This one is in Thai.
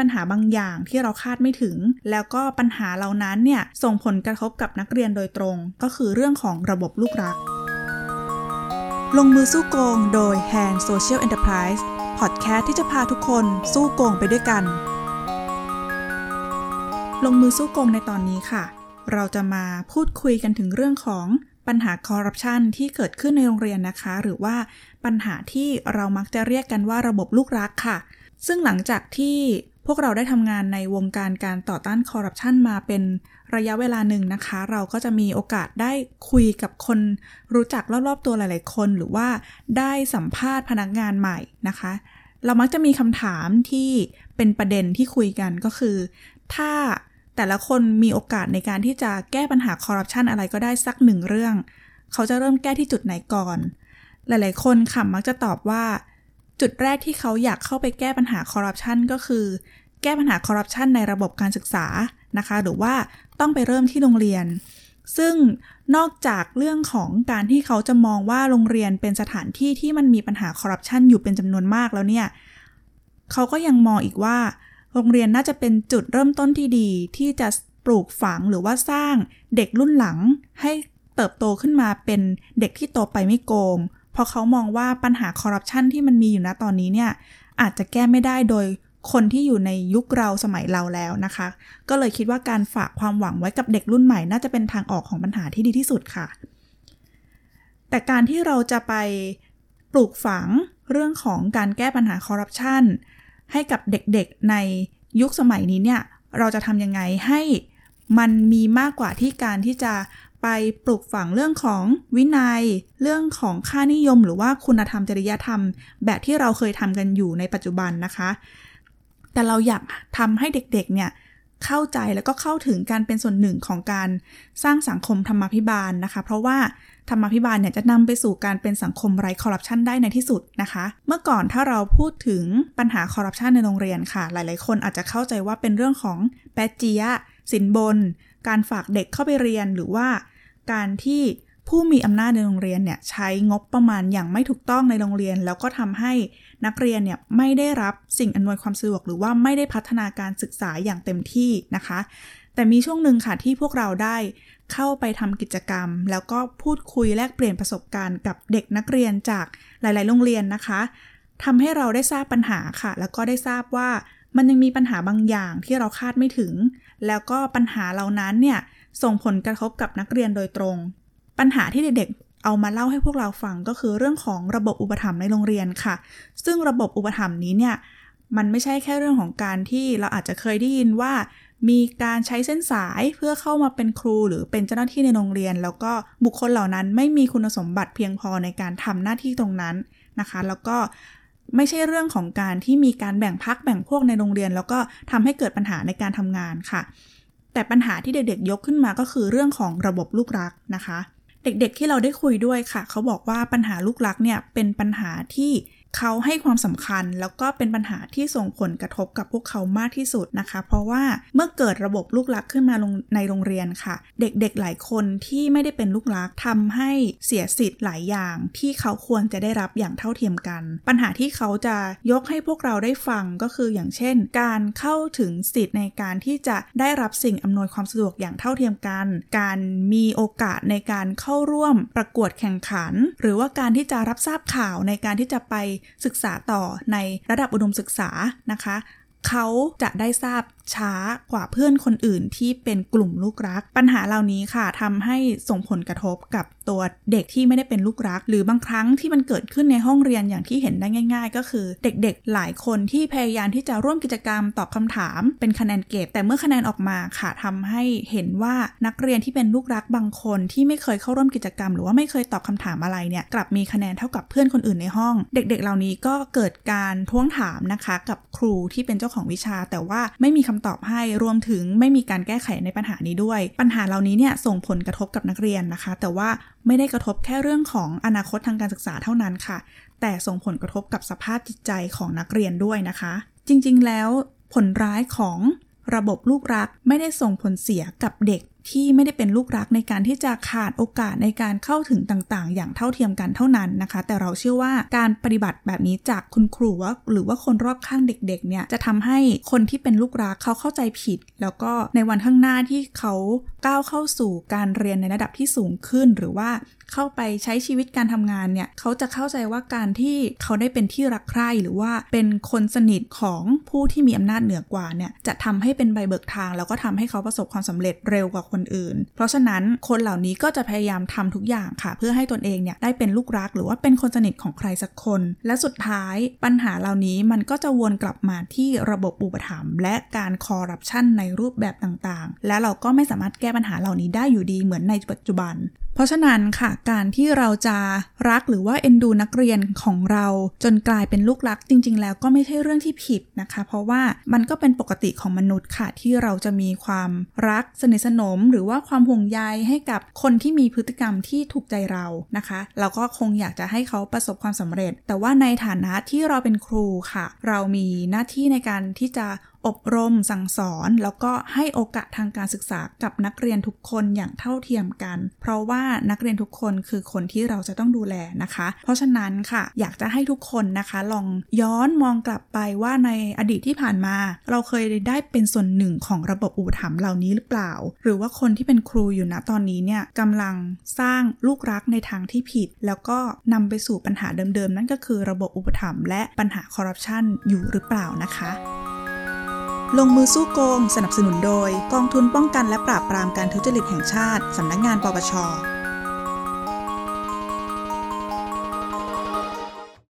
ปัญหาบางอย่างที่เราคาดไม่ถึง แล้วก็ปัญหาเหล่านั้นเนี่ยส่งผลกระทบกับนักเรียนโดยตรง ก็คือเรื่องของระบบลูกรัก ลงมือสู้โกงโดย Hand Social Enterprise พอดแคสต์ที่จะพาทุกคนสู้โกงไปด้วยกัน ลงมือสู้โกงในตอนนี้ค่ะ เราจะมาพูดคุยกันถึงเรื่องของปัญหาคอร์รัปชันที่เกิดขึ้นในโรงเรียนนะคะ หรือว่าปัญหาที่เรามักจะเรียกกันว่าระบบลูกรักค่ะ ซึ่งหลังจากที่ พวกเราได้ทำงานในวงการการต่อต้านคอร์รัปชันมาเป็นระยะเวลาหนึ่งนะคะ เราก็จะมีโอกาสได้คุยกับคนรู้จักรอบๆตัวหลาย ๆ คน หรือว่าได้สัมภาษณ์พนักงานใหม่นะคะ เรามักจะมีคำถามที่เป็นประเด็นที่คุยกันก็คือ ถ้าแต่ละคนมีโอกาสในการที่จะแก้ปัญหาคอร์รัปชันอะไรก็ได้สักหนึ่งเรื่อง เขาจะเริ่มแก้ที่จุดไหนก่อน หลายๆ คนค่ะมักจะตอบว่าจุดแรกที่เขาอยากเข้าไปแก้ปัญหาคอร์รัปชันก็คือ แก้ปัญหาคอร์รัปชันในระบบการศึกษานะคะ หรือว่าต้องไปเริ่มที่โรงเรียน ซึ่งนอกจากเรื่องของการที่เขาจะมองว่าโรงเรียนเป็นสถานที่ที่มันมีปัญหาคอร์รัปชันอยู่เป็นจำนวนมากแล้วเนี่ยเขาก็ยังมองอีกว่า โรงเรียนน่าจะเป็นจุดเริ่มต้นที่ดีที่จะปลูกฝังหรือว่าสร้างเด็กรุ่นหลังให้เติบโตขึ้นมาเป็นเด็กที่โตไปไม่โกง เพราะเขามองว่าปัญหาคอร์รัปชันที่มันมีอยู่ณตอนนี้เนี่ยอาจจะแก้ไม่ได้โดย คนที่อยู่ในยุคเราสมัยเราแล้วนะคะ ก็เลยคิดว่าการฝากความหวังไว้กับเด็กรุ่นใหม่น่าจะเป็นทางออกของปัญหาที่ดีที่สุดค่ะ แต่การที่เราจะไปปลูกฝังเรื่องของการแก้ปัญหาคอร์รัปชันให้กับเด็กๆในยุคสมัยนี้เนี่ย เราจะทำยังไงให้มันมีมากกว่าที่การที่จะไปปลูกฝังเรื่องของวินยัย เรื่องของค่านิยม หรือว่าคุณธรรมจริยธรรม แบบที่เราเคยทำกันอยู่ในปัจจุบันนะคะ แต่เราอยากทำให้เด็กๆเนี่ยเข้าใจแล้วก็เข้าถึงการเป็นส่วนหนึ่งของการสร้างสังคมธรรมาภิบาลนะคะ เพราะว่าธรรมาภิบาลเนี่ยจะนำไปสู่การเป็นสังคมไร้คอร์รัปชันได้ในที่สุดนะคะ เมื่อก่อนถ้าเราพูดถึงปัญหาคอร์รัปชันในโรงเรียนค่ะ หลายๆ คนอาจจะเข้าใจว่าเป็นเรื่องของแปเจียสินบน การฝากเด็กเข้าไปเรียนหรือว่าการที่ ผู้มีอำนาจในโรงเรียนเนี่ยใช้งบประมาณอย่างไม่ถูกต้องในโรงเรียน แล้วก็ทำให้นักเรียนเนี่ยไม่ได้รับสิ่งอำนวยความสะดวกหรือว่าไม่ได้พัฒนาการศึกษาอย่างเต็มที่นะคะ แต่มีช่วงหนึ่งค่ะที่พวกเราได้เข้าไปทำกิจกรรม แล้วก็พูดคุยแลกเปลี่ยนประสบการณ์กับเด็กนักเรียนจากหลาย ๆ โรงเรียนนะคะทำให้เราได้ทราบปัญหาค่ะ แล้วก็ได้ทราบว่ามันยังมีปัญหาบางอย่างที่เราคาดไม่ถึง แล้วก็ปัญหาเหล่านั้นเนี่ยส่งผลกระทบกับนักเรียนโดยตรง ปัญหาที่เด็กๆ เอามาเล่าให้พวกเราฟังก็คือเรื่องของระบบอุปถัมภ์ในโรงเรียนค่ะ ซึ่งระบบอุปถัมภ์นี้เนี่ยมันไม่ใช่แค่เรื่องของการที่เราอาจจะเคยได้ยินว่า มีการใช้เส้นสายเพื่อเข้ามาเป็นครูหรือเป็นเจ้าหน้าที่ในโรงเรียน แล้วก็บุคคลเหล่านั้นไม่มีคุณสมบัติเพียงพอในการทำหน้าที่ตรงนั้นนะคะ แล้วก็ไม่ใช่เรื่องของการที่มีการแบ่งพักแบ่งพวกในโรงเรียน แล้วก็ทำให้เกิดปัญหาในการทำงานค่ะ แต่ปัญหาที่เด็กๆยกขึ้นมาก็คือเรื่องของระบบลูกรักนะคะ เด็กๆที่เราได้คุยด้วยค่ะ เขาบอกว่าปัญหาลูกรักเนี่ยเป็นปัญหาที่ เขาให้ความสำคัญแล้วก็เป็นปัญหาที่ส่งผลกระทบกับพวกเขามากที่สุดนะคะ เพราะว่าเมื่อเกิดระบบลูกหลักขึ้นมาในโรงเรียนค่ะ เด็กๆหลายคนที่ไม่ได้เป็นลูกหลักทำให้เสียสิทธิ์หลายอย่างที่เขาควรจะได้รับอย่างเท่าเทียมกัน ปัญหาที่เขาจะยกให้พวกเราได้ฟังก็คืออย่างเช่น การเข้าถึงสิทธิ์ในการที่จะได้รับสิ่งอำนวยความสะดวกอย่างเท่าเทียมกัน การมีโอกาสในการเข้าร่วมประกวดแข่งขัน หรือว่าการที่จะรับทราบข่าวในการที่จะไปศึกษาต่อในระดับอุดมศึกษานะคะ เขาจะได้ทราบช้ากว่าเพื่อนคนอื่นที่เป็นกลุ่มลูกรัก ปัญหาเหล่านี้ค่ะทำให้ส่งผลกระทบกับตัวเด็กที่ไม่ได้เป็นลูกรัก หรือบางครั้งที่มันเกิดขึ้นในห้องเรียนอย่างที่เห็นได้ง่าย ๆ ก็คือเด็กๆ หลายคนที่พยายามที่จะร่วมกิจกรรมตอบคำถาม เป็นคะแนนเก็บ แต่เมื่อคะแนนออกมาค่ะทำให้เห็นว่านักเรียนที่เป็นลูกรักบางคนที่ไม่เคยเข้าร่วมกิจกรรม หรือว่าไม่เคยตอบคำถามอะไรเนี่ยกลับมีคะแนนเท่ากับเพื่อนคนอื่นในห้อง เด็ก ๆ เหล่านี้ก็เกิดการท้วงถามนะคะ กับครูที่เป็นเจ้าของวิชา แต่ว่าไม่มีคำตอบให้รวมถึงไม่มีการแก้ไขในปัญหานี้ด้วย ปัญหาเหล่านี้เนี่ยส่งผลกระทบกับนักเรียนนะคะ แต่ว่าไม่ได้กระทบแค่เรื่องของอนาคตทางการศึกษาเท่านั้นค่ะ แต่ส่งผลกระทบกับสภาพจิตใจของนักเรียนด้วยนะคะ จริงๆแล้วผลร้ายของระบบลูกรักไม่ได้ส่งผลเสียกับเด็ก ที่ไม่ได้เป็นลูกรักในการที่จะขาดโอกาสในการเข้าถึงต่างๆ อย่างเท่าเทียมกันเท่านั้นนะคะ แต่เราเชื่อว่าการปฏิบัติแบบนี้จากคุณครูหรือว่าคนรอบข้างเด็กๆเนี่ยจะทำให้คนที่เป็นลูกรักเขาเข้าใจผิด แล้วก็ในวันข้างหน้าที่เขาก้าวเข้าสู่การเรียนในระดับที่สูงขึ้น หรือว่าเข้าไปใช้ชีวิตการทำงานเนี่ยเขาจะเข้าใจว่าการที่เขาได้เป็นที่รักใคร่หรือว่าเป็นคนสนิทของผู้ที่มีอำนาจเหนือกว่าเนี่ยจะทำให้เป็นใบเบิกทาง แล้วก็ทำให้เขาประสบความสำเร็จเร็วกว่าคนอื่น เพราะฉะนั้นคนเหล่านี้ก็จะพยายามทำทุกอย่างค่ะ เพื่อให้ตนเองเนี่ยได้เป็นลูกรักหรือว่าเป็นคนสนิทของใครสักคน และสุดท้ายปัญหาเหล่านี้มันก็จะวนกลับมาที่ระบบอุปถัมภ์และการคอร์รัปชันในรูปแบบต่างๆ และเราก็ไม่สามารถแก้ปัญหาเหล่านี้ได้อยู่ดีเหมือนในปัจจุบัน เพราะฉะนั้นค่ะการที่เราจะรักหรือว่าเอ็นดูนักเรียนของเราจนกลายเป็นลูกรักจริง ๆ แล้วก็ไม่ใช่เรื่องที่ผิดนะคะ เพราะว่ามันก็เป็นปกติของมนุษย์ค่ะ ที่เราจะมีความรักสนิทสนม หรือว่าความห่วงใยให้กับคนที่มีพฤติกรรมที่ถูกใจเรานะคะ เราก็คงอยากจะให้เขาประสบความสำเร็จ แต่ว่าในฐานะที่เราเป็นครูค่ะ เรามีหน้าที่ในการที่จะ อบรมสั่งสอน แล้วก็ให้โอกาสทางการศึกษากับนักเรียนทุกคนอย่างเท่าเทียมกัน เพราะว่านักเรียนทุกคนคือคนที่เราจะต้องดูแลนะคะ เพราะฉะนั้นค่ะ อยากจะให้ทุกคนนะคะลองย้อนมองกลับไปว่าในอดีตที่ผ่านมา เราเคยได้เป็นส่วนหนึ่งของระบบอุปถัมภ์เหล่านี้หรือเปล่า หรือว่าคนที่เป็นครูอยู่ณตอนนี้เนี่ยกำลังสร้างลูกรักในทางที่ผิด แล้วก็นำไปสู่ปัญหาเดิมๆ นั่นก็คือระบบอุปถัมภ์และปัญหาคอร์รัปชันอยู่หรือเปล่านะคะ ลงมือสู้โกง สนับสนุนโดย กองทุนป้องกันและปราบปรามการทุจริตแห่งชาติ สำนักงงานปปช